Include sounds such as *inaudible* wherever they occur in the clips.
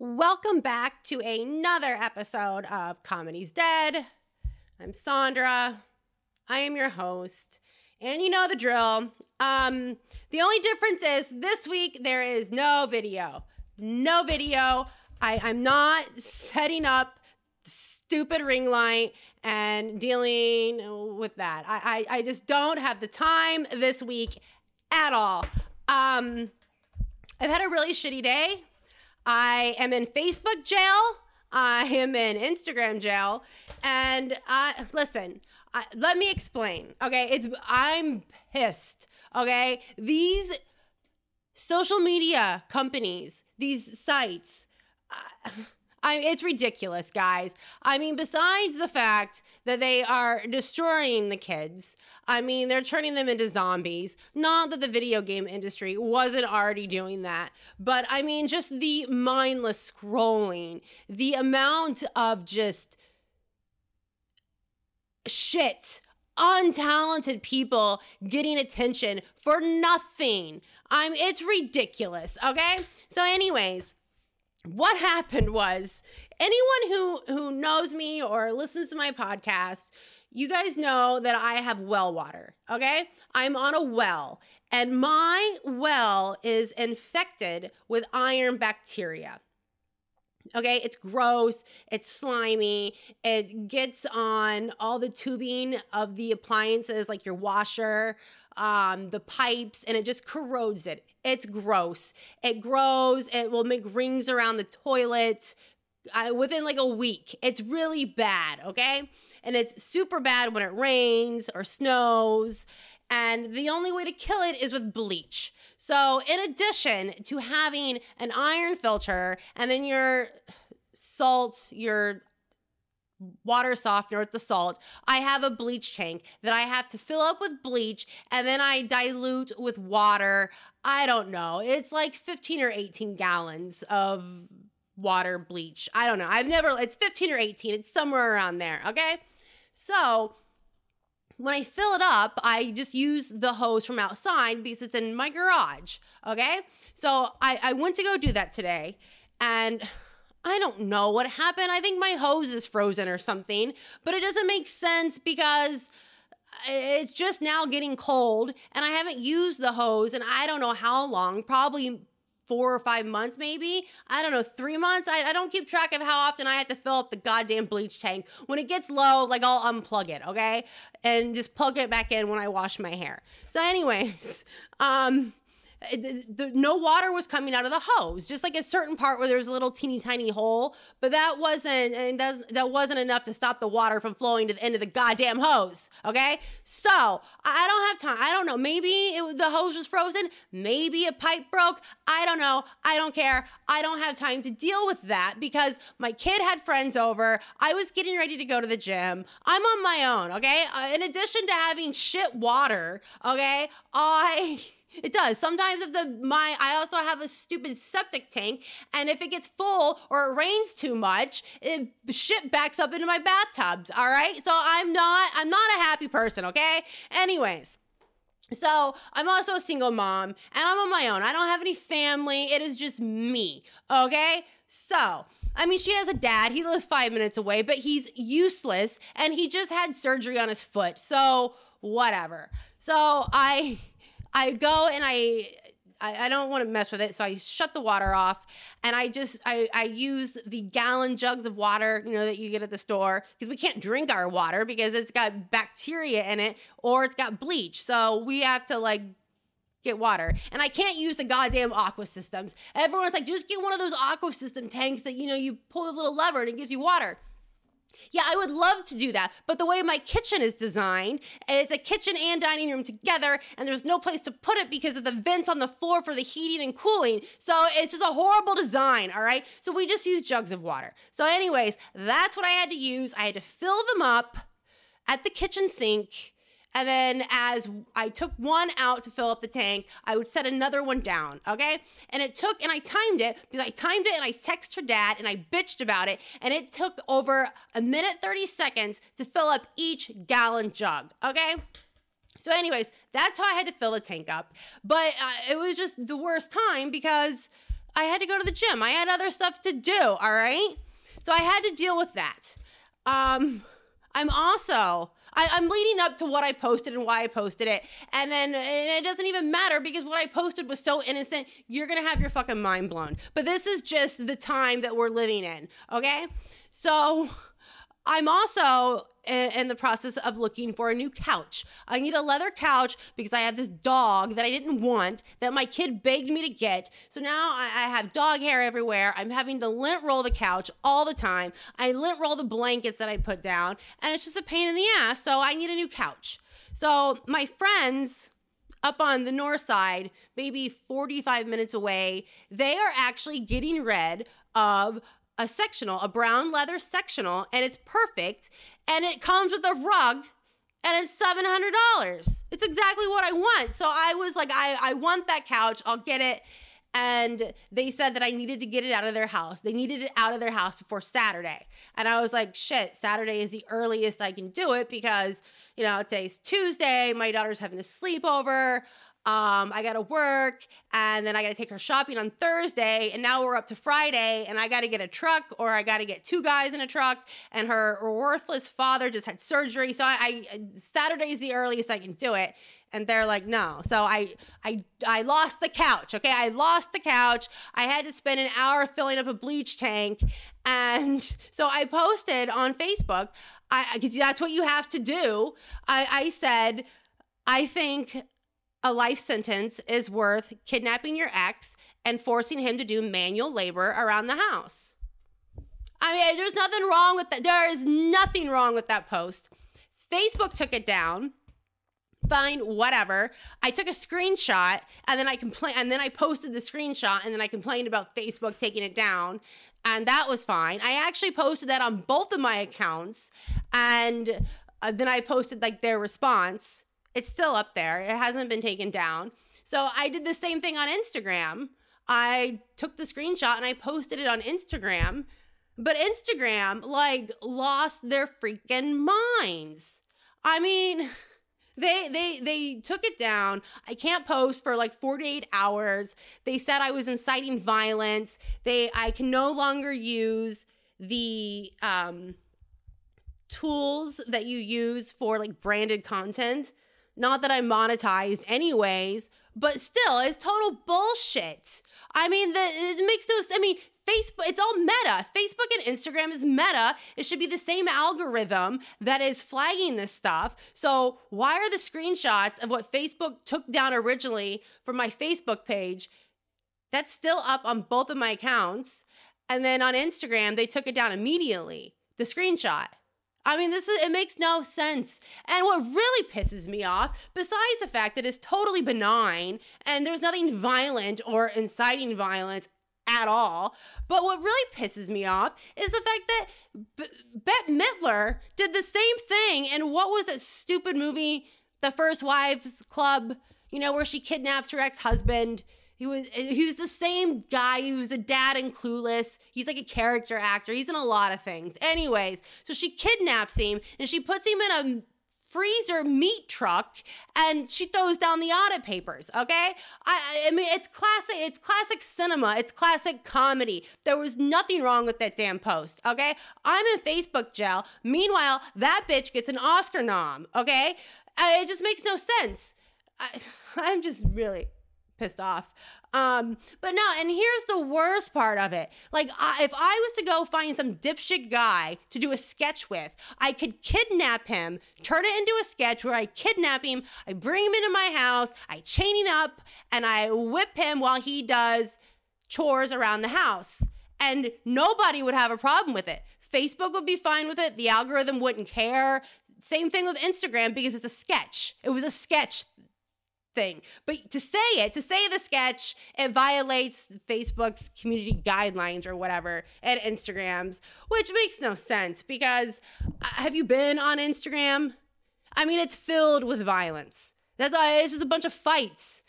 Welcome back to another episode of Comedy's Dead. I'm Saundra. I am your host. And you know the drill. Um, the only difference is this week there is no video. No video. I, I'm not setting up stupid ring light and dealing with that. I, I, I just don't have the time this week at all. Um, I've had a really shitty day. I am in Facebook jail. I am in Instagram jail. And I listen, I, let me explain. Okay, it's I'm pissed. Okay, these social media companies, these sites. Uh, I, it's ridiculous, guys. I mean, besides the fact that they are destroying the kids, I mean, they're turning them into zombies. Not that the video game industry wasn't already doing that, but I mean, just the mindless scrolling, the amount of just shit, untalented people getting attention for nothing. I'm it's ridiculous, okay? So anyways, what happened was anyone who who knows me or listens to my podcast you guys know that i have well water okay? I'm on a well and my well is infected with iron bacteria Okay, it's gross, it's slimy, it gets on all the tubing of the appliances, like your washer, um, the pipes, and it just corrodes it. It's gross. It grows. It will make rings around the toilet uh, within like a week. It's really bad, okay? And it's super bad when it rains or snows. And the only way to kill it is with bleach. So, in addition to having an iron filter and then your salt, your water softener with the salt. I have a bleach tank that I have to fill up with bleach and then I dilute with water. I don't know. It's like 15 or 18 gallons of water bleach. I don't know. I've never, it's 15 or 18. It's somewhere around there. Okay. So, when I fill it up, I just use the hose from outside because it's in my garage. Okay. So I, I went to go do that today and I don't know what happened. I think my hose is frozen or something, but it doesn't make sense because it's just now getting cold and I haven't used the hose and I don't know how long, probably four or five months, maybe. I don't know, three months. I, I don't keep track of how often I have to fill up the goddamn bleach tank. When it gets low, like I'll unplug it, okay? And just plug it back in when I wash my hair. So, anyways, *laughs* um, the, the, no water was coming out of the hose just like a certain part where there's a little teeny tiny hole but that wasn't and that, that wasn't enough to stop the water from flowing to the end of the goddamn hose okay? So i don't have time i don't know maybe it, the hose was frozen maybe a pipe broke i don't know i don't care i don't have time to deal with that because my kid had friends over i was getting ready to go to the gym i'm on my own okay? Uh, in addition to having shit water okay i *laughs* it does. Sometimes if the my I also have a stupid septic tank, and if it gets full or it rains too much, it shit backs up into my bathtubs. All right. So I'm not I'm not a happy person. Okay. Anyways. So, I'm also a single mom and I'm on my own. I don't have any family. It is just me. Okay? So, I mean, she has a dad. He lives five minutes away, but he's useless and he just had surgery on his foot. So, whatever. So, I I go and I I, I, don't want to mess with it, so I shut the water off, and I just I, I use the gallon jugs of water, you know, that you get at the store because we can't drink our water because it's got bacteria in it or it's got bleach, so we have to like get water. And I can't use the goddamn aqua systems. Everyone's like, just get one of those aqua system tanks that you know you pull a little lever and it gives you water. Yeah, I would love to do that, but the way my kitchen is designed, it's a kitchen and dining room together, and there's no place to put it because of the vents on the floor for the heating and cooling. So it's just a horrible design, all right? So we just use jugs of water. So, anyways, that's what I had to use. I had to fill them up at the kitchen sink and then as I took one out to fill up the tank, I would set another one down. Okay. And it took, and I timed it because I timed it and I texted her dad and I bitched about it. And it took over a minute 30 seconds to fill up each gallon jug. Okay. So, anyways, that's how I had to fill the tank up. But uh, it was just the worst time because I had to go to the gym. I had other stuff to do, all right? So I had to deal with that. Um, I'm also I, am leading up to what I posted and why I posted it. And then and it doesn't even matter because what I posted was so innocent. You're going to have your fucking mind blown. But this is just the time that we're living in. Okay. So I'm also in the process of looking for a new couch. I need a leather couch because I have this dog that I didn't want that my kid begged me to get. So now I, have dog hair everywhere. I'm having to lint roll the couch all the time. I lint roll the blankets that I put down, and it's just a pain in the ass. So I need a new couch. So my friends up on the north side, maybe 45 minutes away, they are actually getting rid of a sectional, a brown leather sectional, and it's perfect. And it comes with a rug and it's $700. It's exactly what I want. So I was like, I, I want that couch. I'll get it. And they said that I needed to get it out of their house. They needed it out of their house before Saturday. And I was like, shit, Saturday is the earliest I can do it because, you know, today's Tuesday. My daughter's having a sleepover. Um, I gotta work and then I gotta take her shopping on Thursday. And now we're up to Friday and I gotta get a truck or I gotta get two guys in a truck. And her worthless father just had surgery. So I, I Saturday's the earliest I can do it. And they're like, no. So I I I lost the couch. Okay. I lost the couch. I had to spend an hour filling up a bleach tank. And so I posted on Facebook, I because that's what you have to do. I, I said, I think a life sentence is worth kidnapping your ex and forcing him to do manual labor around the house. I mean, there's nothing wrong with that. There is nothing wrong with that post. Facebook took it down. Fine, whatever. I took a screenshot and then I complained and then I posted the screenshot and then I complained about Facebook taking it down and that was fine. I actually posted that on both of my accounts and uh, then I posted like their response it's still up there. It hasn't been taken down. So I did the same thing on Instagram. I took the screenshot and I posted it on Instagram. But Instagram like lost their freaking minds. I mean, *laughs* they they they took it down. I can't post for like 48 hours. They said I was inciting violence. They I can no longer use the um tools that you use for like branded content. Not that I'm monetized anyways, but still, it's total bullshit. I mean, the, it makes no. I mean, Facebook, it's all meta. Facebook and Instagram is meta. It should be the same algorithm that is flagging this stuff. So, why are the screenshots of what Facebook took down originally from my Facebook page? That's still up on both of my accounts. And then on Instagram, they took it down immediately, the screenshot. I mean, this is it makes no sense. And what really pisses me off, besides the fact that it's totally benign and there's nothing violent or inciting violence at all, but what really pisses me off is the fact that B- Bette Midler did the same thing in what was that stupid movie, The First Wives Club, you know, where she kidnaps her ex-husband he was eh, he was the same guy. He was a dad in Clueless. He's like a character actor. He's in a lot of things. Anyways, so she kidnaps him and she puts him in a freezer meat truck and she throws down the audit papers okay I, I mean it's classic it's classic cinema it's classic comedy there was nothing wrong with that damn post okay i'm in facebook jail meanwhile that bitch gets an oscar nom okay uh, it just makes no sense I, *laughs* i'm just really pissed off. Um, but no, and here's the worst part of it. Like, I, if I was to go find some dipshit guy to do a sketch with, I could kidnap him, turn it into a sketch where I kidnap him, I bring him into my house, I chain him up, and I whip him while he does chores around the house. And nobody would have a problem with it. Facebook would be fine with it. The algorithm wouldn't care. Same thing with Instagram because it's a sketch. It was a sketch thing. But to say it, to say the sketch, it violates Facebook's community guidelines or whatever and Instagram's, which makes no sense because uh, have you been on Instagram? I mean, it's filled with violence. That's uh, it's just a bunch of fights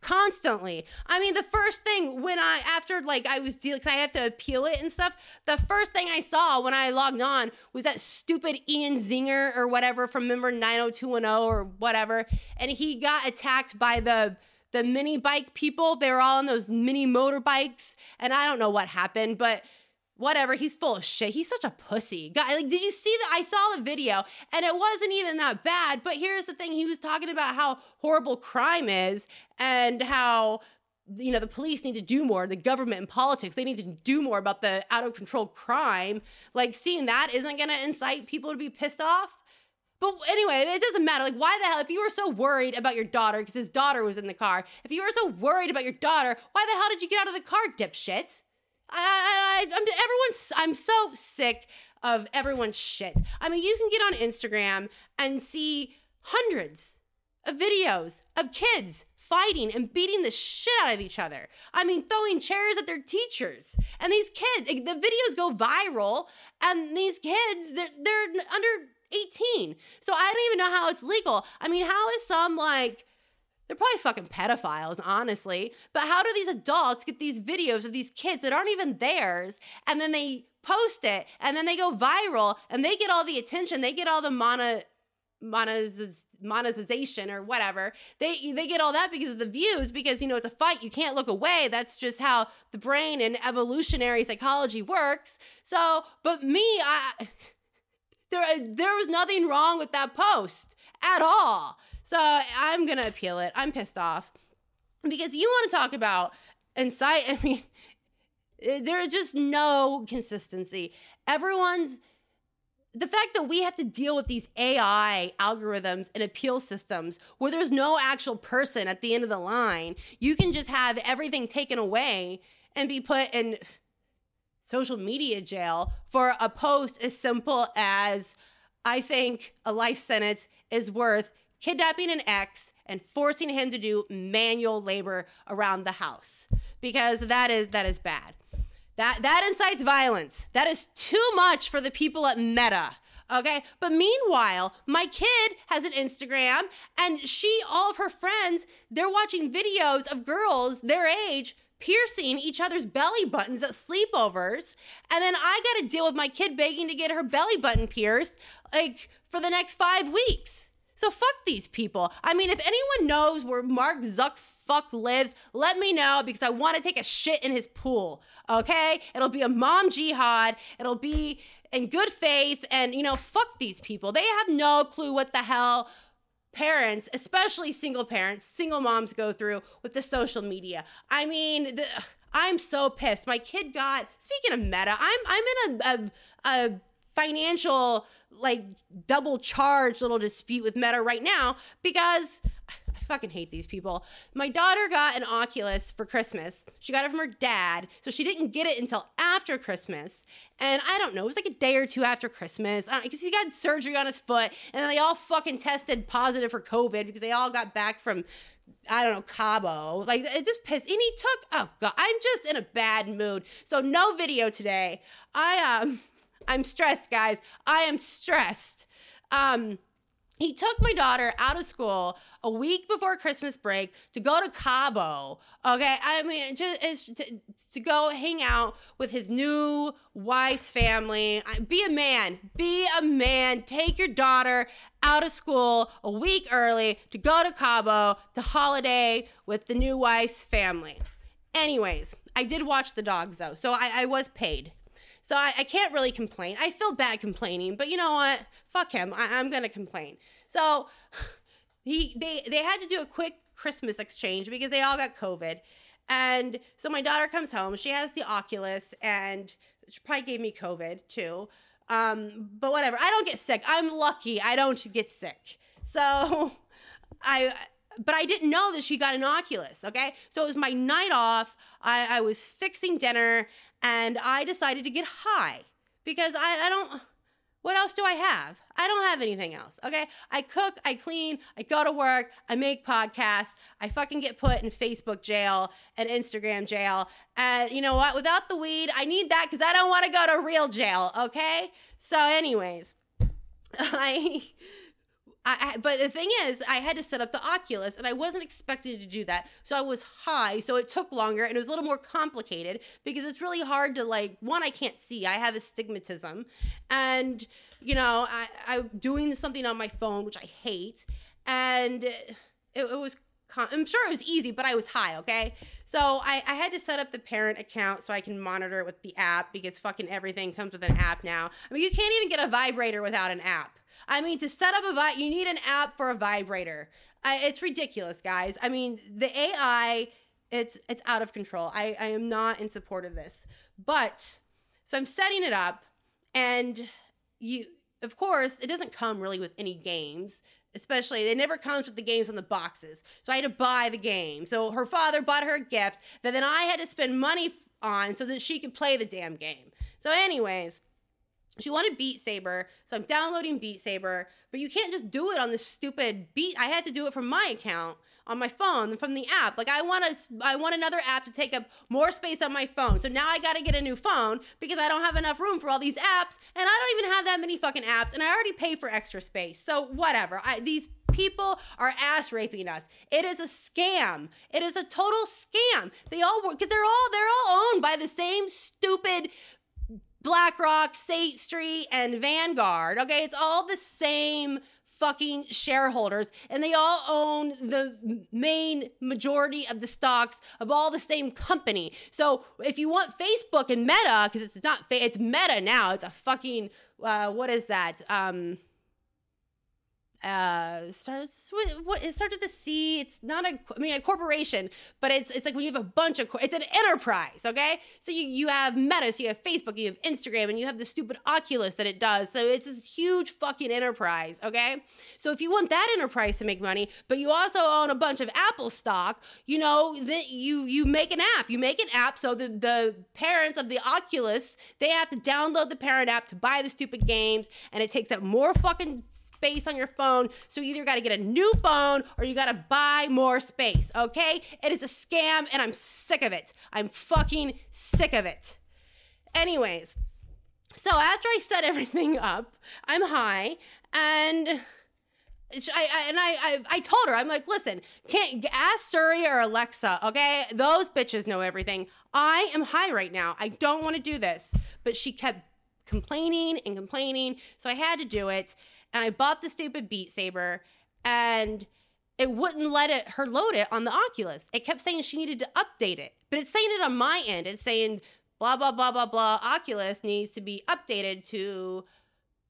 constantly. I mean, the first thing when I after like I was dealing, cause I have to appeal it and stuff. The first thing I saw when I logged on was that stupid Ian Zinger or whatever from member 90210 or whatever, and he got attacked by the the mini bike people. They were all on those mini motorbikes, and I don't know what happened, but whatever. He's full of shit. He's such a pussy. Guy, like, did you see that? I saw the video, and it wasn't even that bad. But here's the thing: he was talking about how horrible crime is, and how you know the police need to do more the government and politics they need to do more about the out of control crime like seeing that isn't going to incite people to be pissed off but anyway, it doesn't matter. Like, why the hell, if you were so worried about your daughter, because his daughter was in the car, if you were so worried about your daughter, why the hell did you get out of the car, dipshit? I, I, I'm, everyone's, I'm so sick of everyone's shit. I mean, you can get on Instagram and see hundreds of videos of kids fighting and beating the shit out of each other. I mean, throwing chairs at their teachers. And these kids, eh, the videos go viral, and these kids, they're, they're under 18. So I don't even know how it's legal. I mean, how is some like they're probably fucking pedophiles, honestly. But how do these adults get these videos of these kids that aren't even theirs and then they post it and then they go viral and they get all the attention, they get all the mono monetization or whatever. They they get all that because of the views because you know it's a fight, you can't look away. That's just how the brain and evolutionary psychology works. So, but me, I *laughs* there, there was nothing wrong with that post at all. So I'm going to appeal it. I'm pissed off because you want to talk about incite. *laughs* I mean, there's just no consistency. Everyone's the fact that we have to deal with these AI algorithms and appeal systems where there's no actual person at the end of the line, you can just have everything taken away and be put in social media jail for a post as simple as I think a life sentence is worth kidnapping an ex and forcing him to do manual labor around the house because that is that is bad. That that incites violence. That is too much for the people at Meta. Okay. But meanwhile, my kid has an Instagram and she, all of her friends, they're watching videos of girls their age piercing each other's belly buttons at sleepovers. And then I got to deal with my kid begging to get her belly button pierced like for the next five weeks. So fuck these people. I mean, if anyone knows where Mark Zuck fuck lives, let me know because I want to take a shit in his pool. Okay? It'll be a mom jihad. It'll be in good faith. And, you know, fuck these people. They have no clue what the hell parents, especially single parents, single moms go through with the social media. I mean, the, I'm so pissed. My kid got. Speaking of Meta, I'm I'm in a, a, a financial like double charged little dispute with Meta right now because I fucking hate these people. My daughter got an Oculus for Christmas. She got it from her dad, so she didn't get it until after Christmas. And I don't know, it was like a day or two after Christmas because he got surgery on his foot, and they all fucking tested positive for COVID because they all got back from I don't know, Cabo. Like it just pissed. And he took oh god, I'm just in a bad mood. So no video today. I um I'm stressed, guys. I am stressed. Um he took my daughter out of school a week before Christmas break to go to Cabo. Okay, I mean, just to, to go hang out with his new wife's family. Be a man. Be a man. Take your daughter out of school a week early to go to Cabo to holiday with the new wife's family. Anyways, I did watch the dogs though, so I, I was paid. So I, I, can't really complain. I feel bad complaining, but you know what? Fuck him. I, I'm gonna complain. So *sighs* he they they had to do a quick Christmas exchange because they all got COVID. And so my daughter comes home. She has the Oculus, and she probably gave me COVID too. Um, but whatever. I don't get sick. I'm lucky. I don't get sick. So *laughs* I but I didn't know that she got an Oculus. Okay, so it was my night off. I, I was fixing dinner, and I decided to get high because I, I don't. What else do I have? I don't have anything else. Okay. I cook, I clean, I go to work, I make podcasts, I fucking get put in Facebook jail and Instagram jail. And you know what? Without the weed, I need that because I don't want to go to real jail. Okay. So, anyways, *laughs* I I, I, but the thing is, I had to set up the Oculus and I wasn't expecting to do that. So I was high, so it took longer and it was a little more complicated because it's really hard to like one, I can't see. I have astigmatism. And, you know, I, I'm doing something on my phone, which I hate. And it, it was I'm sure it was easy, but I was high, okay? So I, I had to set up the parent account so I can monitor it with the app because fucking everything comes with an app now. I mean, you can't even get a vibrator without an app. I mean, to set up a vi- you need an app for a vibrator. I, it's ridiculous, guys. I mean, the AI, it's it's out of control. I, I am not in support of this. But so I'm setting it up, and you, of course, it doesn't come really with any games especially it never comes with the games on the boxes so i had to buy the game so her father bought her a gift that then i had to spend money on so that she could play the damn game so anyways she wanted Beat Saber, so I'm downloading Beat Saber, but you can't just do it on this stupid Beat. I had to do it from my account on my phone from the app. Like I want to, I want another app to take up more space on my phone. So now I got to get a new phone because I don't have enough room for all these apps, and I don't even have that many fucking apps, and I already pay for extra space. So whatever. I, these people are ass raping us. It is a scam. It is a total scam. They all work because they're all they're all owned by the same stupid BlackRock, State Street, and Vanguard. Okay, it's all the same fucking shareholders and they all own the main majority of the stocks of all the same company. So if you want Facebook and Meta, because it's not, it's Meta now, it's a fucking, uh, what is that? Um, uh starts what it started with a C. It's not a I mean a corporation, but it's it's like when you have a bunch of it's an enterprise, okay? So you you have Meta, so you have Facebook, you have Instagram, and you have the stupid Oculus that it does. So it's this huge fucking enterprise, okay? So if you want that enterprise to make money, but you also own a bunch of Apple stock, you know that you you make an app. You make an app so the the parents of the Oculus they have to download the parent app to buy the stupid games, and it takes up more fucking space on your phone. So you either got to get a new phone or you got to buy more space, okay? It is a scam and I'm sick of it. I'm fucking sick of it. Anyways, so after I set *laughs* everything up, I'm high and. I, I, and I, I, I told her I'm like listen can't ask Siri or Alexa okay those bitches know everything I am high right now I don't want to do this but she kept complaining and complaining so I had to do it and I bought the stupid Beat Saber and it wouldn't let it her load it on the Oculus. It kept saying she needed to update it. But it's saying it on my end. It's saying blah blah blah blah blah Oculus needs to be updated to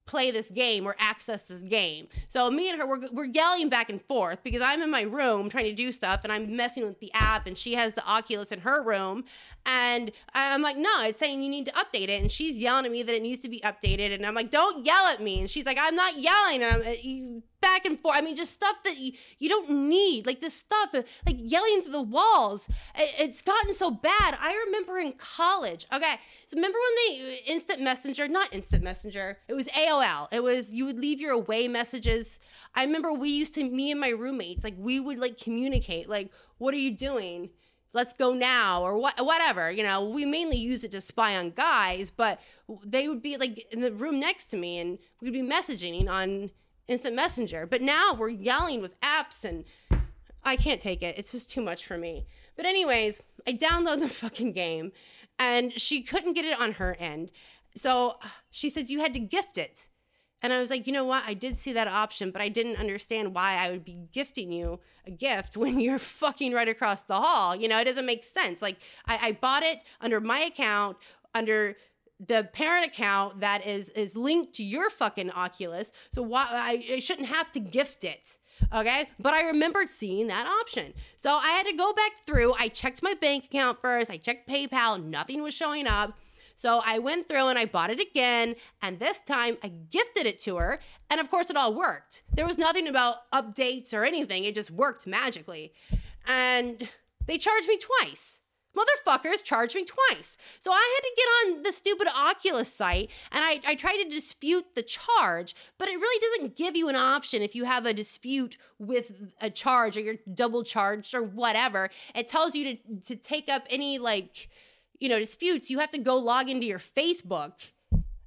play this game or access this game. So me and her, we're, we're yelling back and forth because I'm in my room trying to do stuff and I'm messing with the app and she has the Oculus in her room. And I'm like, no, it's saying you need to update it. And she's yelling at me that it needs to be updated. And I'm like, don't yell at me. And she's like, I'm not yelling. And I'm, uh, back and forth. I mean, just stuff that you, you don't need. Like this stuff, uh, like yelling through the walls. It, it's gotten so bad. I remember in college. Okay, so remember when they uh, instant messenger, not instant messenger. It was AOL. It was you would leave your away messages. I remember we used to me and my roommates like we would like communicate. Like, what are you doing? Let's go now or what whatever you know we mainly use it to spy on guys but they would be like in the room next to me and we'd be messaging on instant messenger. But now we're yelling with apps and I can't take it. It's just too much for me. But anyways, I download *laughs* the fucking game and she couldn't get it on her end. So uh, she said you had to gift it. And I was like, you know what? I did see that option, but I didn't understand why I would be gifting you a gift when you're *laughs* fucking right across the hall. You know, it doesn't make sense. Like, I, I bought it under my account, under the parent account that is is linked to your fucking Oculus. So why I, I shouldn't have to gift it. Okay. But I remembered seeing that option. So I had to go back through. I checked my bank account first. I checked PayPal. Nothing was showing up. So I went through and I bought it again. And this time I gifted it to her. And of course, it all worked. There was nothing about updates or anything. It just worked magically. And they charged me twice motherfuckers charged me twice. So I had to get on the stupid Oculus site and I, I tried to dispute the charge, but it really doesn't give you an option if you have a dispute with a charge or you're double charged or whatever. It tells you to, to take up any like, you know, disputes. You have to go log into your Facebook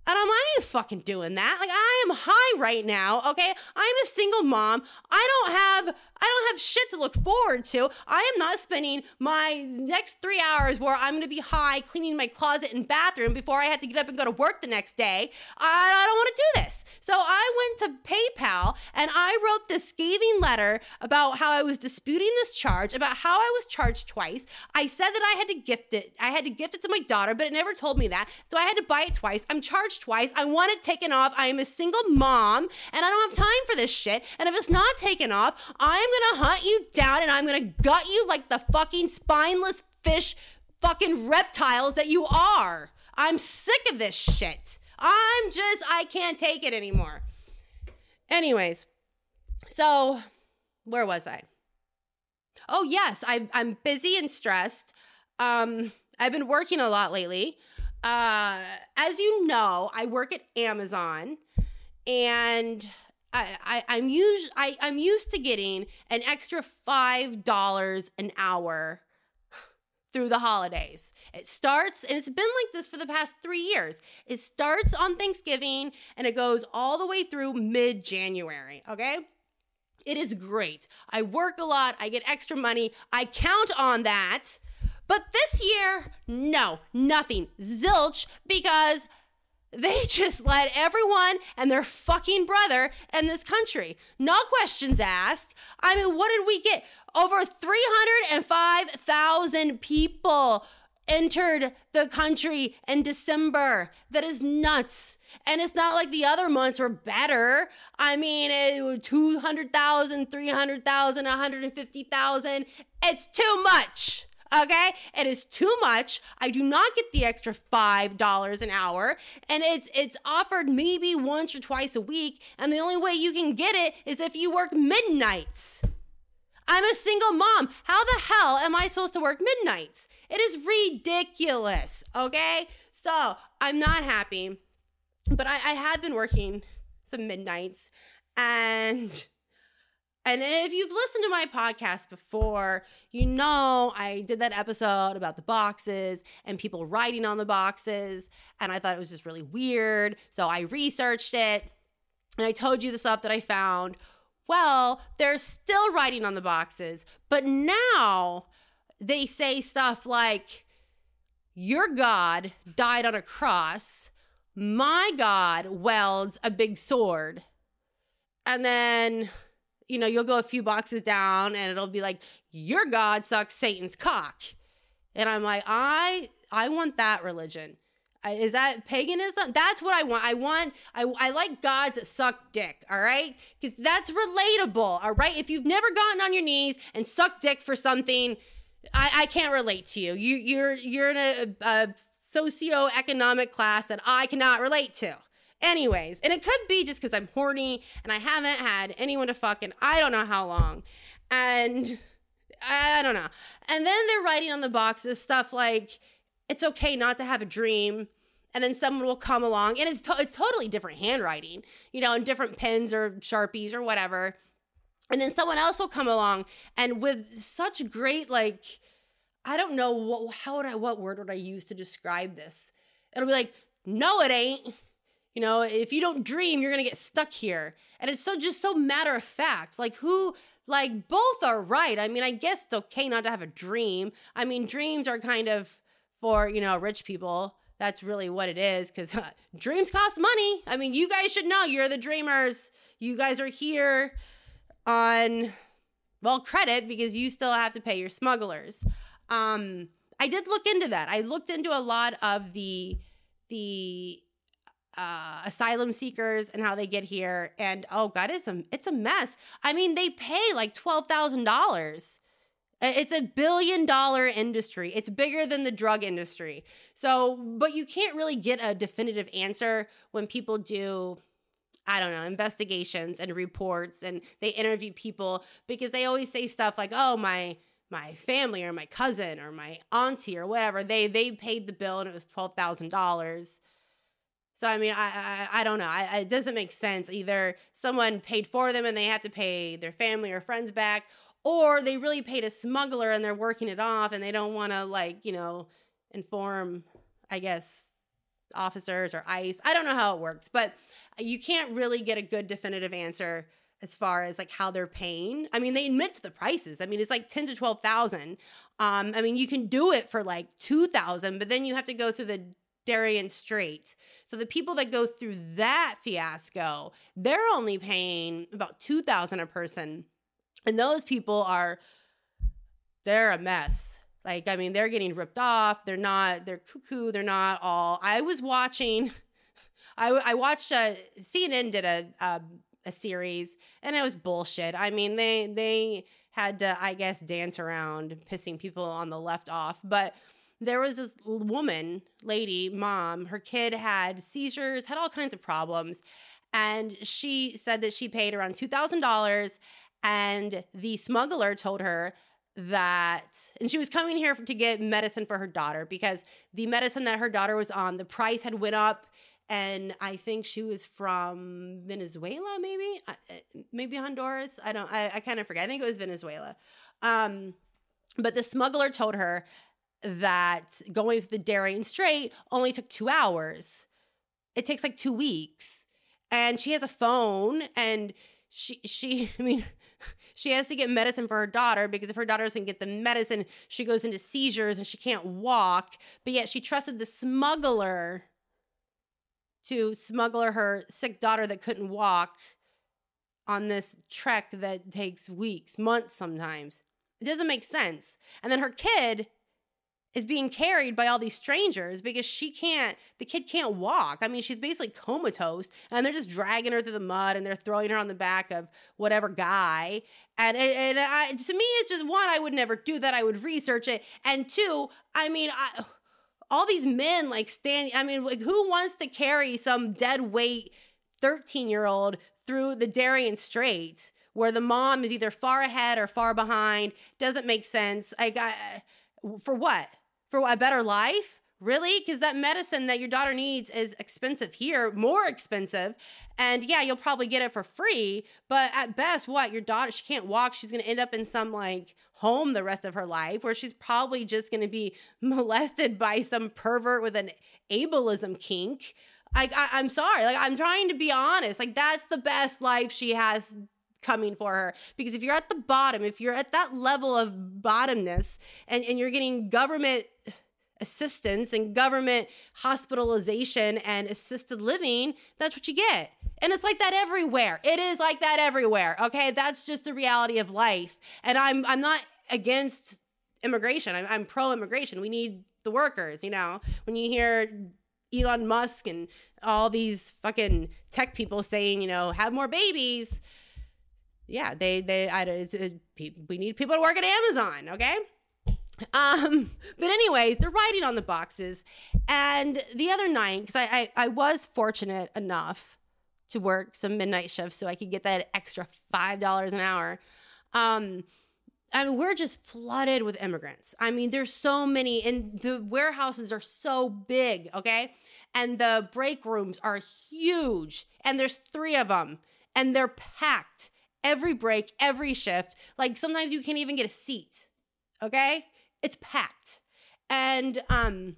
And I'm, I ain't fucking doing that. Like I am high right now. Okay, I'm a single mom. I don't have I don't have shit to look forward to. I am not spending my next three hours where I'm gonna be high cleaning my closet and bathroom before I have to get up and go to work the next day. I, I don't want to do this. So I went to PayPal and I wrote this scathing letter about how I was disputing this charge, about how I was charged twice. I said that I had to gift it. I had to gift it to my daughter, but it never told me that. So I had to buy it twice. I'm charged twice. I want it taken off. I am a single mom and I don't have time for this shit. And if it's not taken off, I'm gonna hunt you down and I'm gonna gut you like the fucking spineless fish fucking reptiles that you are. I'm sick of this shit. I'm just, I can't take it anymore. Anyways, so where was I? Oh, yes, I, I'm busy and stressed. Um, I've been working a lot lately. Uh, as you know, I work at Amazon, and I, I am used I, I'm used to getting an extra five dollars an hour through the holidays. It starts, and it's been like this for the past three years. It starts on Thanksgiving and it goes all the way through mid January. Okay. It is great. I work a lot, I get extra money. I count on that but this year, no, nothing. Zilch, because they *laughs* just let everyone and their fucking brother in this country. No questions asked. I mean, what did we get? Over 305,000 people entered the country in December. That is nuts. And it's not like the other months were better. I mean, it was 200,000, 300,000, 150,000. It's too much. Okay? It is too much. I do not get the extra $5 an hour and it's it's offered maybe once or twice a week and the only way you can get it is if you work midnights. I'm a single mom. How the hell am I supposed to work midnights? It is ridiculous. Okay? So, I'm not happy. But I, I have been working some midnights and and if you've listened to my podcast before, you know I did that episode about the boxes and people writing on the boxes. And I thought it was just really weird. So I researched it and I told you the stuff that I found. Well, they're still writing on the boxes, but now they say stuff like, Your God died on a cross. My God welds a big sword. And then you know, you'll go a few boxes down and it'll be like, your God sucks Satan's cock. And I'm like, I I want that religion. Is that paganism? That's what I want. I want, I, I like gods that suck dick, all right? Because that's relatable, all right? If you've never gotten on your knees and sucked dick for something, I, I can't relate to you. You you're you're in a, a socioeconomic class that I cannot relate to. Anyways, and it could be just because I'm horny and I haven't had anyone to fuck in I don't know how long. And I don't know. And then they're writing on the boxes stuff like, it's okay not to have a dream. And then someone will come along and it's, to- it's totally different handwriting, you know, and different pens or Sharpies or whatever. And then someone else will come along and with such great, like, I don't know what, how would I, what word would I use to describe this? It'll be like, no, it ain't you know, if you don't dream, you're going to get stuck here. And it's so just so matter of fact. Like, who, like, both are right. I mean, I guess it's okay not to have a dream. I mean, dreams are kind of for, you know, rich people. That's really what it is because uh, *laughs* dreams cost money. I mean, you guys should know you're the dreamers. You guys are here on, well, credit because you still have to pay your smugglers. Um, I did look into that. I looked into a lot of the, the, uh, asylum seekers and how they get here. And oh god, it's a it's a mess. I mean, they pay like twelve thousand dollars. It's a billion dollar industry. It's bigger than the drug industry. So, but you can't really get a definitive answer when people do I don't know, investigations and reports and they interview people because they always say stuff like, "Oh, my my family or my cousin or my auntie or whatever, they they paid the bill and it was $12,000." So I mean, I I, I don't know. I, it doesn't make sense. Either someone paid for them and they have to pay their family or friends back, or they really paid a smuggler and they're working it off and they don't want to like you know inform. I guess officers or ICE. I don't know how it works, but you can't really get a good definitive answer as far as like how they're paying. I mean, they admit to the prices. I mean, it's like 10 to 12,000. Um, I mean, you can do it for like 2,000, but then you have to go through the Darien Strait. So the people that go through that fiasco, they're only paying about 2,000 a person. And those people are they're a mess. Like, I mean, they're getting ripped off. They're not, they're cuckoo. They're not all. I was watching, *laughs* I, I watched, uh, CNN did a, a, a series and it was bullshit. I mean, they, they had to, I guess, dance around pissing people on the left off. But there was this woman, lady, mom, her kid had seizures, had all kinds of problems. And she said that she paid around $2,000 and the smuggler told her that and she was coming here to get medicine for her daughter because the medicine that her daughter was on the price had went up and i think she was from venezuela maybe? Maybe honduras? I don't i, I kind of forget. I think it was venezuela. Um, but the smuggler told her that going through the darien strait only took two hours it takes like two weeks and she has a phone and she she *laughs* i mean she has to get medicine for her daughter because if her daughter doesn't get the medicine, she goes into seizures and she can't walk. But yet she trusted the smuggler to smuggle her sick daughter that couldn't walk on this trek that takes weeks, months sometimes. It doesn't make sense. And then her kid is being carried by all these strangers because she can't the kid can't walk. I mean she's basically comatose and they're just dragging her through the mud and they're throwing her on the back of whatever guy. And, and I, to me it's just one i would never do that. I would research it. And two i mean I, all these men like standing, i mean like who wants to carry some dead weight 13 year old through the darien strait where the mom is either far ahead or far behind? Doesn't make sense. I got for what for a better life? Really? Because that medicine that your daughter needs is expensive here, more expensive. And yeah, you'll probably get it for free. But at best, what? Your daughter, she can't walk. She's going to end up in some like home the rest of her life where she's probably just going to be *laughs* molested by some pervert with an ableism kink. Like, I, I'm sorry. Like, I'm trying to be honest. Like, that's the best life she has coming for her. Because if you're at the bottom, if you're at that level of bottomness and, and you're getting government assistance and government hospitalization and assisted living, that's what you get. And it's like that everywhere. It is like that everywhere. Okay. That's just the reality of life. And I'm I'm not against immigration. I'm, I'm pro immigration. We need the workers, you know. When you hear Elon Musk and all these fucking tech people saying, you know, have more babies, yeah, they they I, it, we need people to work at Amazon, okay? Um, but anyways, they're writing on the boxes, and the other night, because I, I I was fortunate enough to work some midnight shifts so I could get that extra five dollars an hour. Um, I mean, we're just flooded with immigrants. I mean, there's so many, and the warehouses are so big, okay? And the break rooms are huge, and there's three of them, and they're packed every break, every shift. Like sometimes you can't even get a seat. Okay? It's packed. And um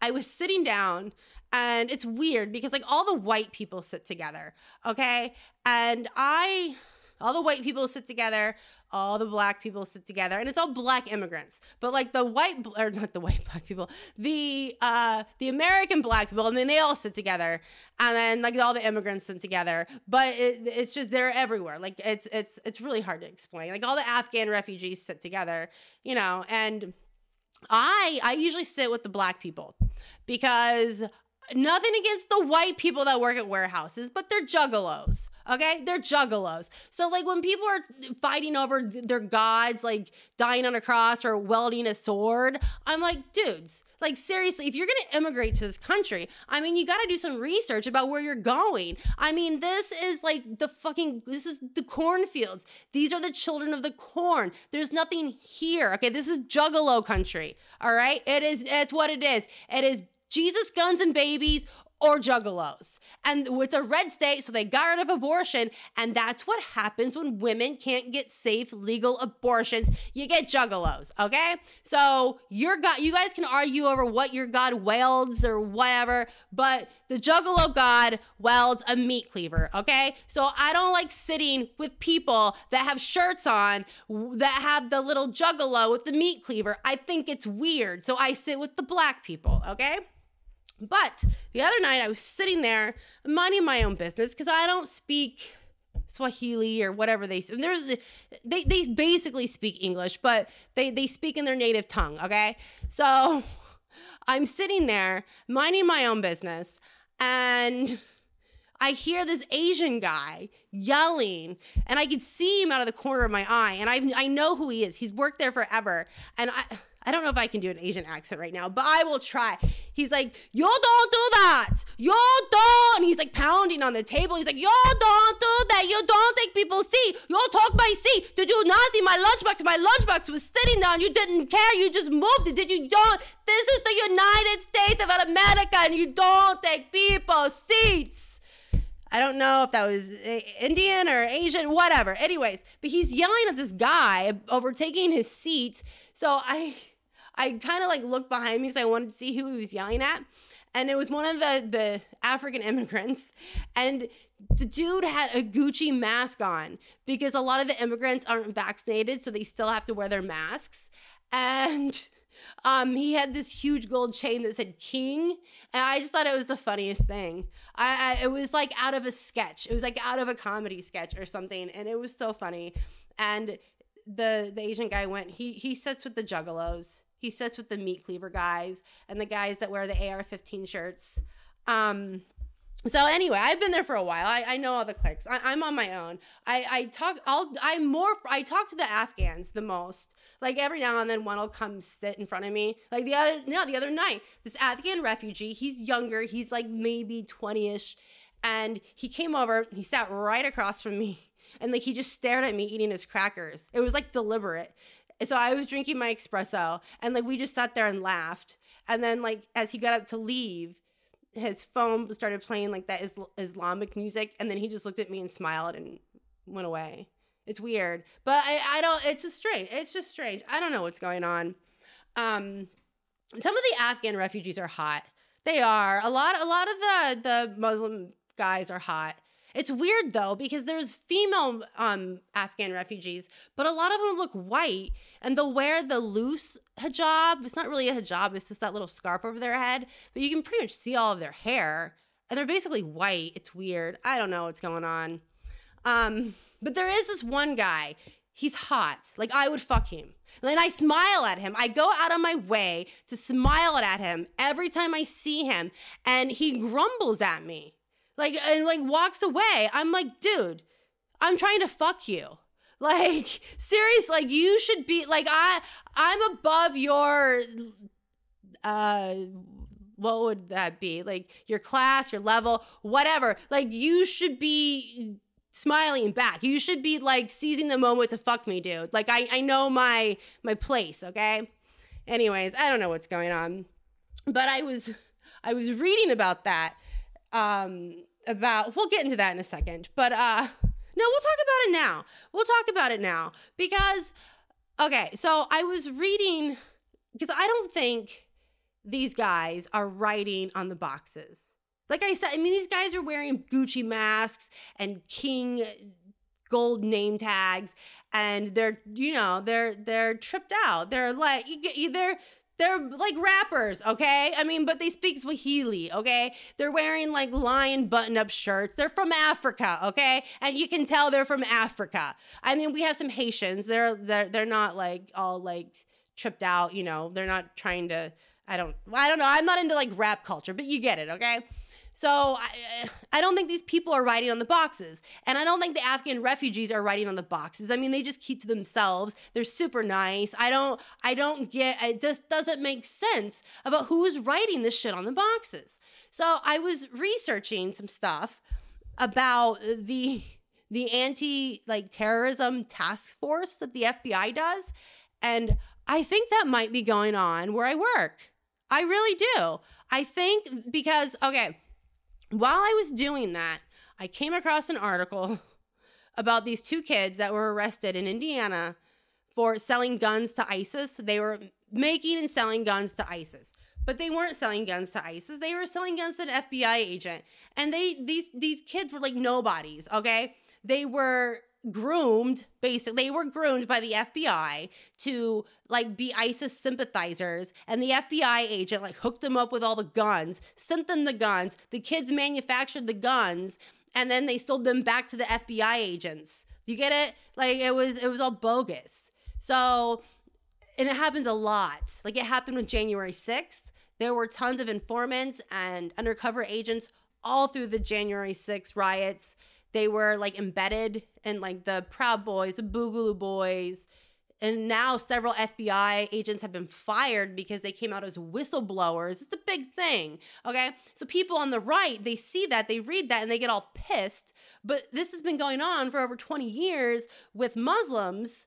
I was sitting down and it's weird because like all the white people sit together, okay? And I all the white people sit together all the black people sit together and it's all black immigrants. But like the white or not the white *laughs* black people the uh the american black people i mean they all sit together and then like all the immigrants sit together. But it, it's just they're everywhere. Like it's it's it's really hard to explain. Like all the afghan refugees sit together you know and i i usually sit with the black people because nothing against the white people that work at warehouses but they're juggalos Okay, they're juggalos. So like when people are fighting over their gods, like dying on a cross or welding a sword, I'm like, dudes. Like, seriously, if you're gonna immigrate to this country, I mean, you gotta do some research about where you're going. I mean, this is like the fucking, this is the cornfields. These are the children of the corn. There's nothing here. Okay, this is juggalo country. All right, it is, it's what it is. It is Jesus, guns, and babies or juggalos. And it's a red state, so they got rid of abortion. And that's what happens when women can't get safe, legal abortions. You get juggalos, okay? So your God, you guys can argue over what your God welds or whatever, but the juggalo God welds a meat cleaver, okay? So I don't like sitting with people that have shirts on that have the little juggalo with the meat cleaver. I think it's weird. So I sit with the black people, okay? But the other night I was sitting there minding my own business because I don't speak Swahili or whatever they there's they they basically speak English, but they they speak in their native tongue, okay? So *laughs* I'm sitting there minding my own business and I hear this Asian guy yelling, and I can see him out of the corner of my eye, and I I know who he is. He's worked there forever, and I I don't know if I can do an Asian accent right now, but I will try. He's like, yo don't do that. Yo don't. And he's like pounding on the table. He's like, yo don't do that. You don't take people see. Yo talk my seat. Did you not see my lunchbox? My lunchbox was sitting down. You didn't care. You just moved it. Did you don't? This is the United States of America and you don't take people's seats. I don't know if that was eh, Indian or Asian, whatever. Anyways, but he's yelling at this guy overtaking his seat. So I I kind of like looked behind me because I wanted to see who he was yelling at. And it was one of the, the African immigrants. And the dude had a Gucci mask on because a lot of the immigrants aren't vaccinated, so they still have to wear their masks. And um, he had this huge gold chain that said King, and I just thought it was the funniest thing. I, I, it was like out of a sketch. It was like out of a comedy sketch or something, and it was so funny. And the the Asian guy went. He he sits with the Juggalos. He sits with the meat cleaver guys and the guys that wear the AR-15 shirts. Um, so anyway, I've been there for a while. I, I know all the cliques. I, am on my own. I, I talk. I'll. I'm more. I talk to the Afghans the most. Like every now and then, one will come sit in front of me. Like the other. No, the other night, this Afghan refugee. He's younger. He's like maybe twenty ish, and he came over. He sat right across from me, and like he just stared at me eating his crackers. It was like deliberate so I was drinking my espresso and like we just sat there and laughed. And then like as he got up to leave, his phone started playing like that Islamic music and then he just looked at me and smiled and went away. It's weird. But I, I don't it's just strange. It's just strange. I don't know what's going on. Um some of the Afghan refugees are hot. They are. A lot a lot of the the Muslim guys are hot. It's weird though because there's female um, Afghan refugees, but a lot of them look white and they'll wear the loose hijab. It's not really a hijab; it's just that little scarf over their head, but you can pretty much see all of their hair, and they're basically white. It's weird. I don't know what's going on. Um, but there is this one guy. He's hot. Like I would fuck him. And I smile at him. I go out of my way to smile at him every time I see him, and he grumbles at me like and like walks away. I'm like, dude, I'm trying to fuck you. *laughs* Like serious, like you should be like I I'm above your uh what would that be? Like your class, your level, whatever. Like you should be smiling back. You should be like seizing the moment to fuck me, dude. Like I I know my my place, okay? Anyways, I don't know what's going on. But I was I was reading about that um about we'll get into that in a second but uh no we'll talk about it now. We'll talk about it now because okay so i was reading because i don't think these guys are writing on the boxes. Like i said i mean these guys are wearing gucci masks and king gold name tags and they're you know they're they're tripped out. They're like they're they're like rappers, okay? I mean, but they speak Swahili, okay? They're wearing like lion button up shirts. They're from Africa, okay? And you can tell they're from Africa. I mean, we have some Haitians. They're they're they're not like all like tripped out, you know. They're not trying to I don't I don't know. I'm not into like rap culture, but you get it, okay? So I, eh, I don't think these people are writing on the boxes. And I don't think the Afghan refugees are writing on the boxes. I mean, they just keep to themselves. They're super nice. I don't I don't get it just doesn't make sense about who's writing this shit on the boxes. So I was researching some stuff about the the anti like terrorism task force that the FBI does and I think that might be going on where I work. I really do. I think because okay, while I was doing that, I came across an article *laughs* about these two kids that were arrested in Indiana for selling guns to ISIS. They were making and selling guns to ISIS. But they weren't selling guns to ISIS. They were selling guns to an FBI agent. And they these these kids were like nobodies, okay? They were groomed basically they were groomed by the FBI to like be ISIS sympathizers and the FBI agent like hooked them up with all the guns sent them the guns the kids manufactured the guns and then they sold them back to the FBI agents. You get it? Like it was it was all bogus. So and it happens a lot. Like it happened with January 6th there were tons of informants and undercover agents all through the January 6th riots they were like embedded in like the Proud Boys, the Boogaloo Boys. And now several FBI agents have been fired because they came out as whistleblowers. It's a big thing. Okay. So people on the right, they see that, they read that, and they get all pissed. But this has been going on for over 20 years with Muslims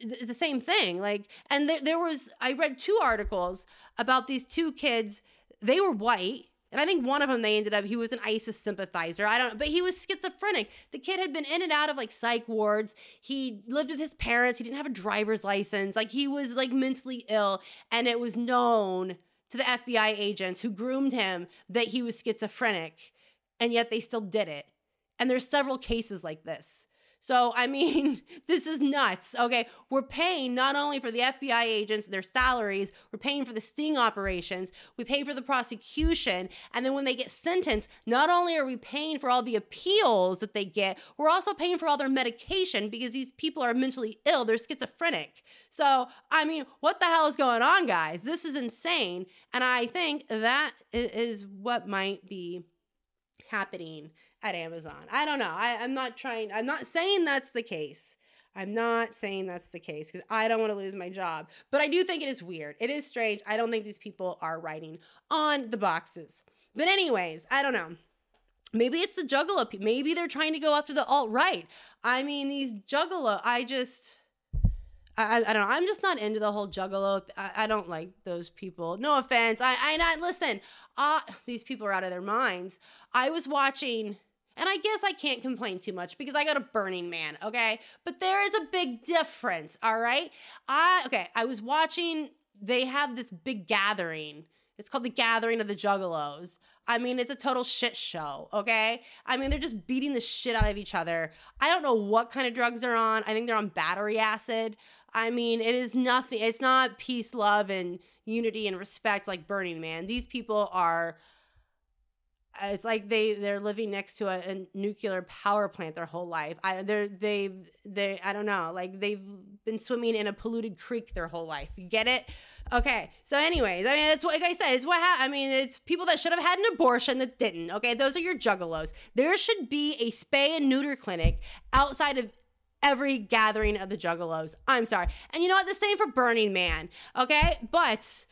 it's the same thing like and there, there was i read two articles about these two kids they were white and I think one of them they ended up he was an ISIS sympathizer. I don't know, but he was schizophrenic. The kid had been in and out of like psych wards. He lived with his parents. He didn't have a driver's license. Like he was like mentally ill and it was known to the FBI agents who groomed him that he was schizophrenic. And yet they still did it. And there's several cases like this. So, I mean, *laughs* this is nuts. Okay. We're paying not only for the FBI agents, their salaries, we're paying for the sting operations, we pay for the prosecution. And then when they get sentenced, not only are we paying for all the appeals that they get, we're also paying for all their medication because these people are mentally ill, they're schizophrenic. So, I mean, what the hell is going on, guys? This is insane. And I think that is what might be happening at Amazon. I don't know. I, I'm not trying, I'm not saying that's the case. I'm not saying that's the case because I don't want to lose my job. But I do think it is weird. It is strange. I don't think these people are writing on the boxes. But, anyways, I don't know. Maybe it's the juggalo. Maybe they're trying to go after the alt right. I mean, these juggalo, I just. I, I don't know. I'm just not into the whole juggalo. I, I don't like those people. No offense. I I not listen. Uh, these people are out of their minds. I was watching and I guess I can't complain too much because I got a Burning Man, okay? But there is a big difference, all right? I okay, I was watching they have this big gathering. It's called the Gathering of the Juggalos. I mean, it's a total shit show, okay? I mean, they're just beating the shit out of each other. I don't know what kind of drugs they're on. I think they're on battery acid. I mean, it is nothing. It's not peace, love, and unity and respect like Burning Man. These people are it's like they they're living next to a, a, nuclear power plant their whole life. I they're they they I don't know like they've been swimming in a polluted creek their whole life. You get it? Okay. So, anyways, I mean, it's like I said, it's what ha- I mean. It's people that should have had an abortion that didn't. Okay, those are your juggalos. There should be a spay and neuter clinic outside of every gathering of the juggalos. I'm sorry. And you know what? The same for Burning Man. Okay, but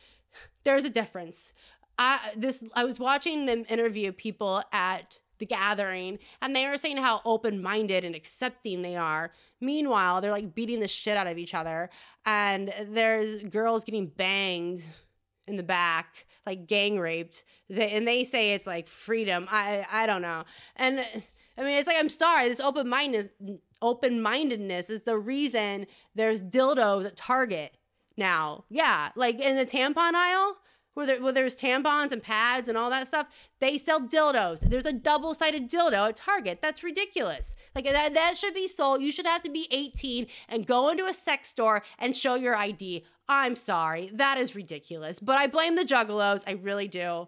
there's a difference. I this I was watching them interview people at the gathering and they were saying how open-minded and accepting they are. Meanwhile, they're like beating the shit out of each other and there's girls getting banged in the back, like gang raped. They, and they say it's like freedom. I I don't know. And I mean, it's like I'm sorry. This open mindedness, open mindedness is the reason there's dildos at Target now. Yeah, like in the tampon aisle where, there, where there's tampons and pads and all that stuff, they sell dildos. There's a double sided dildo at Target. That's ridiculous. Like that, that should be sold. You should have to be 18 and go into a sex store and show your ID. I'm sorry. That is ridiculous. But I blame the juggalos. I really do.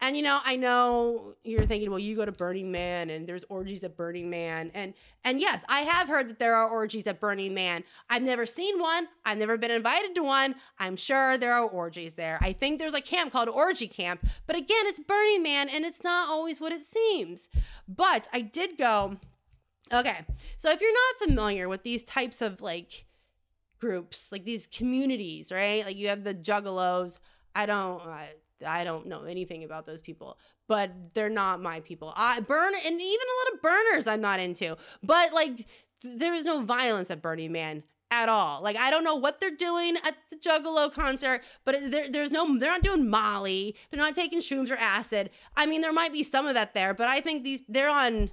And you know, I know you're thinking, well, you go to Burning Man and there's orgies at Burning Man. And and yes, I have heard that there are orgies at Burning Man. I've never seen one. I've never been invited to one. I'm sure there are orgies there. I think there's a camp called Orgy Camp, but again, it's Burning Man and it's not always what it seems. But I did go Okay. So if you're not familiar with these types of like groups, like these communities, right? Like you have the juggalos, I don't uh, I don't know anything about those people, but they're not my people. I burn and even a lot of burners I'm not into. But like there is no violence at Burning Man at all. Like I don't know what they're doing at the Juggalo concert, but there, there's no they're not doing Molly. They're not taking shrooms or acid. I mean, there might be some of that there, but I think these they're on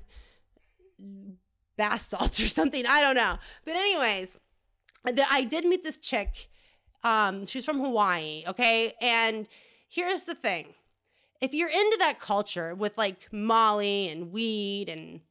bath salts *laughs* or something. I don't know. But anyways, I did meet this chick. Um, she's from Hawaii, okay? And here's the thing. If you're into that culture with like Molly and weed and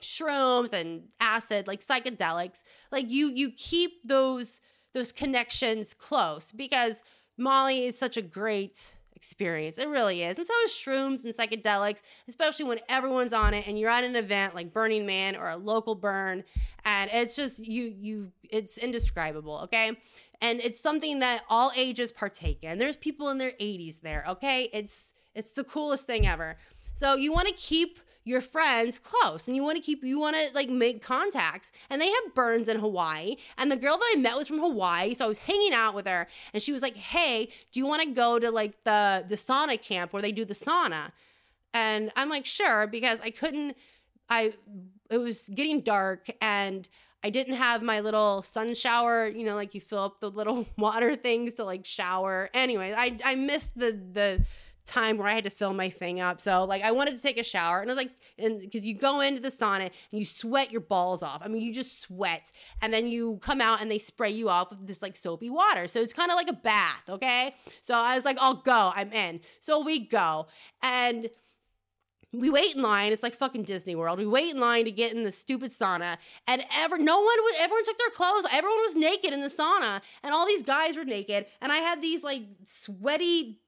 shrooms and acid like psychedelics like you you keep those those connections close because molly is such a great experience. It really is. And so is shrooms and psychedelics especially when everyone's on it and you're at an event like burning man or a local burn and it's just you you it's indescribable okay and it's something that all ages partake in. There's people in their 80s there okay? It's it's the coolest thing ever. So you want to keep your friends close and you want to keep you want to like make contacts. And they have burns in hawaii and the girl that i met was from hawaii so i was hanging out with her and she was like hey do you want to go to like the the sauna camp where they do the sauna? And i'm like sure because i couldn't i it was getting dark and I didn't have my little sun shower, you know, like you fill up the little *laughs* water things to like shower. Anyway, I I missed the the time where I had to fill my thing up. So like I wanted to take a shower and I was like, and because you go into the sauna and you sweat your balls off. I mean, you just sweat and then you come out and they spray you off with this like soapy water. So it's kind of like a bath. Okay. So I was like, I'll go. I'm in. So we go and we wait in line. It's like fucking Disney World. We wait in line to get in the stupid sauna, and ever no one was. Everyone took their clothes. Everyone was naked in the sauna, and all these guys were naked. And I had these like sweaty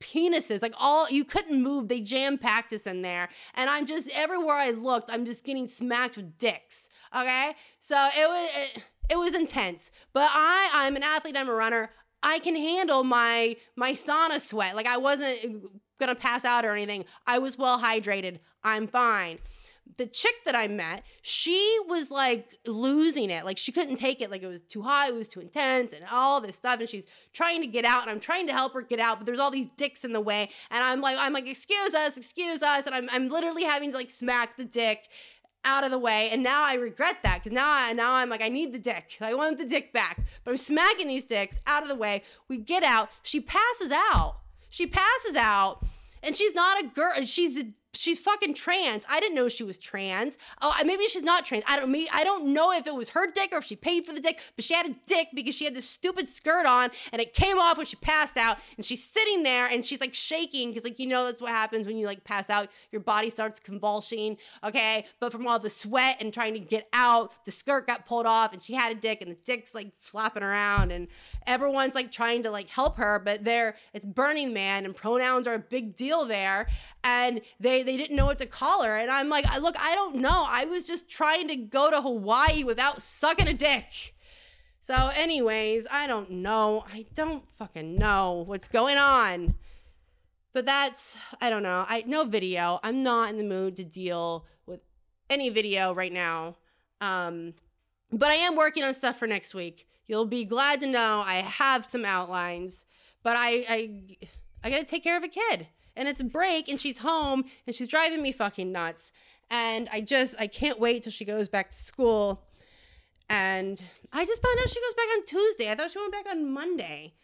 penises like all you couldn't move they jam packed us in there and i'm just everywhere i looked i'm just getting smacked with dicks okay so it was it, it was intense but i i'm an athlete i'm a runner i can handle my my sauna sweat like i wasn't gonna pass out or anything i was well hydrated i'm fine the chick that I met, she was like losing it. Like she couldn't take it. Like it was too hot, it was too intense, and all this stuff. And she's trying to get out, and I'm trying to help her get out, but there's all these dicks in the way. And I'm like, I'm like, excuse us, excuse us. And I'm I'm literally having to like smack the dick out of the way. And now I regret that because now I now I'm like, I need the dick. I want the dick back. But I'm smacking these dicks out of the way. We get out. She passes out. She passes out. And she's not a girl. She's a she's fucking trans. I didn't know she was trans. Oh, maybe she's not trans. I don't me. I don't know if it was her dick or if she paid for the dick, but she had a dick because she had this stupid skirt on and it came off when she passed out. And she's sitting there and she's like shaking because like you know that's what happens when you like pass out. Your body starts convulsing. Okay, but from all the sweat and trying to get out, the skirt got pulled off and she had a dick and the dick's like flapping around and everyone's like trying to like help her, but there it's Burning Man and pronouns are a big deal there, and they they didn't know what to call her, and I'm like, look, I don't know. I was just trying to go to Hawaii without sucking a dick. So, anyways, I don't know. I don't fucking know what's going on. But that's I don't know. I no video. I'm not in the mood to deal with any video right now. Um but I am working on stuff for next week. You'll be glad to know I have some outlines, but I I I got to take care of a kid. And it's a break and she's home and she's driving me fucking nuts. And I just I can't wait till she goes back to school. And I just found out she goes back on Tuesday. I thought she went back on Monday.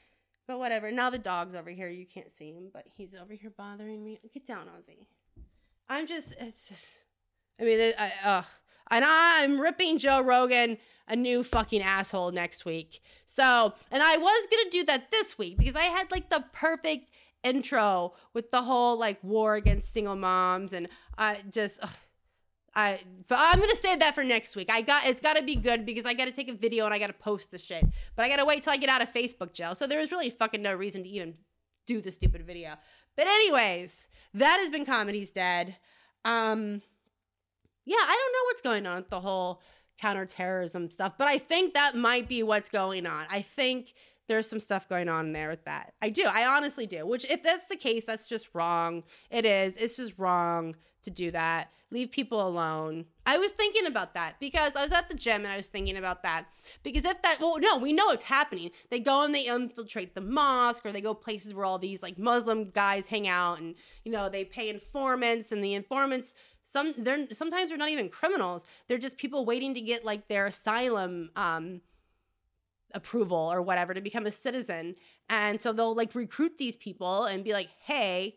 But whatever. Now the dog's over here. You can't see him, but he's over here bothering me. Get down, Ozzy. I'm just it's just I mean, I, ugh. And I'm ripping Joe Rogan a new fucking asshole next week. So, and I was gonna do that this week because I had like the perfect intro with the whole like war against single moms, and I just. Ugh, I, but I'm gonna save that for next week. I got it's got to be good because I got to take a video and I got to post the shit. But I got to wait till I get out of Facebook jail. So there was really fucking no reason to even do the stupid video. But anyways, that has been comedy's dead. Um, yeah, I don't know what's going on with the whole counterterrorism stuff, but I think that might be what's going on. I think there's some stuff going on there with that. I do. I honestly do. Which, if that's the case, that's just wrong. It is. It's just wrong to do that. Leave people alone. I was thinking about that because I was at the gym and I was thinking about that. Because if that, well, no, we know it's happening. They go and they infiltrate the mosque or they go places where all these like Muslim guys hang out and, you know, they pay informants and the informants some they're sometimes they're not even criminals they're just people waiting to get like their asylum um approval or whatever to become a citizen. And so they'll like recruit these people and be like, hey,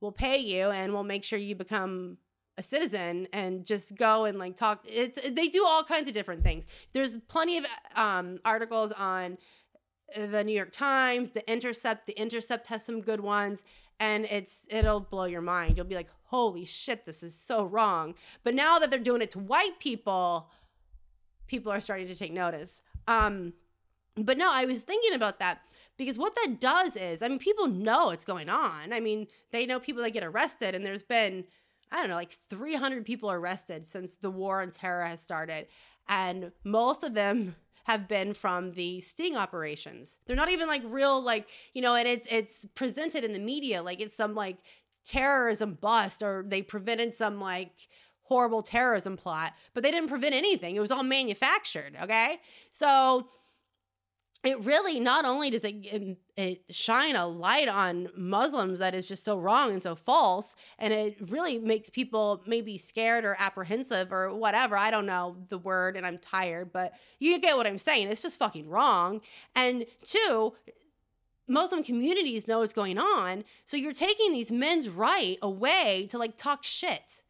we'll pay you and we'll make sure you become a citizen and just go and like talk. It's they do all kinds of different things. There's plenty of um, articles on the new york times the intercept the intercept has some good ones and it's it'll blow your mind. You'll be like holy shit this is so wrong. But now that they're doing it to white people people are starting to take notice. Um but no i was thinking about that because what that does is i mean people know it's going on i mean they know people that get arrested and there's been I don't know, like 300 people arrested since the war on terror has started. And most of them have been from the sting operations. They're not even like real, like, you know, and it's it's presented in the media like it's some like terrorism bust or they prevented some like horrible terrorism plot, but they didn't prevent anything. It was all manufactured, okay? So it really not only does it, um, it, shine a light on Muslims that is just so wrong and so false, and it really makes people maybe scared or apprehensive or whatever. I don't know the word, and I'm tired, but you get what I'm saying. It's just fucking wrong. And two, Muslim communities know what's going on, so you're taking these men's right away to like talk shit.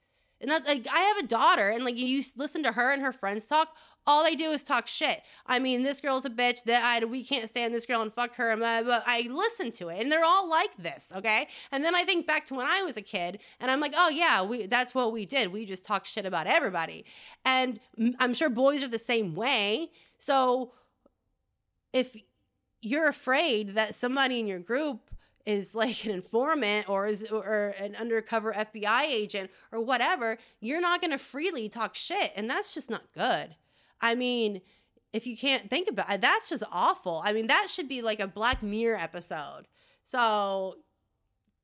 And that's like I have a daughter, and like you listen to her and her friends talk all they do is talk shit. I mean, this girl's a bitch. That I we can't stand this girl and fuck her. But I listen to it, and they're all like this, okay? And then I think back to when I was a kid, and I'm like, oh yeah, we that's what we did. We just talk shit about everybody, and I'm sure boys are the same way. So if you're afraid that somebody in your group is like an informant or is or an undercover FBI agent or whatever, you're not going to freely talk shit and that's just not good. I mean, if you can't think about it, that's just awful. I mean, that should be like a Black Mirror episode. So,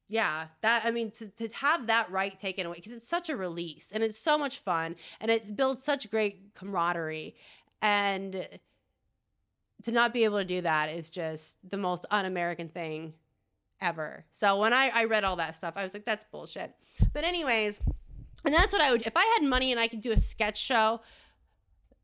yeah, that I mean, to, to have that right taken away because it's such a release and it's so much fun and it builds such great camaraderie. And to not be able to do that is just the most un American thing ever. So, when I, I read all that stuff, I was like, that's bullshit. But, anyways, and that's what I would, if I had money and I could do a sketch show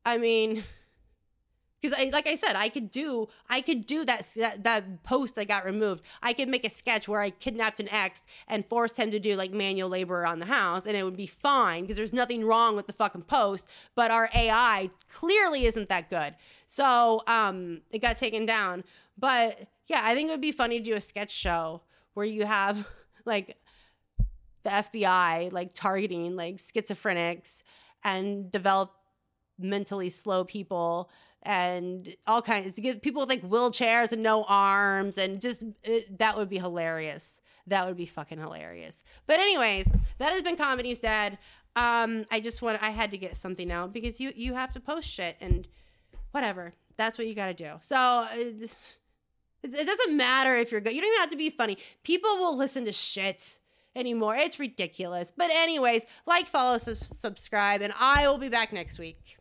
I mean, *laughs* because I, like I said, I could do I could do that, that that post that got removed. I could make a sketch where I kidnapped an ex and forced him to do like manual labor on the house, and it would be fine because there's nothing wrong with the fucking post. But our AI clearly isn't that good, so um, it got taken down. But yeah, I think it would be funny to do a sketch show where you have *laughs* like the FBI like targeting like schizophrenics and develop mentally slow people and all kinds get people with like wheelchairs and no arms and just it, that would be hilarious. That would be fucking hilarious. But anyways that has been comedy's dead. Um i just want i had to get something out because you you have to post shit and whatever. That's what you got to do. So it, it doesn't matter if you're good. You don't even have to be funny. People will listen to shit anymore. It's ridiculous. But anyways like follow subscribe and i will be back next week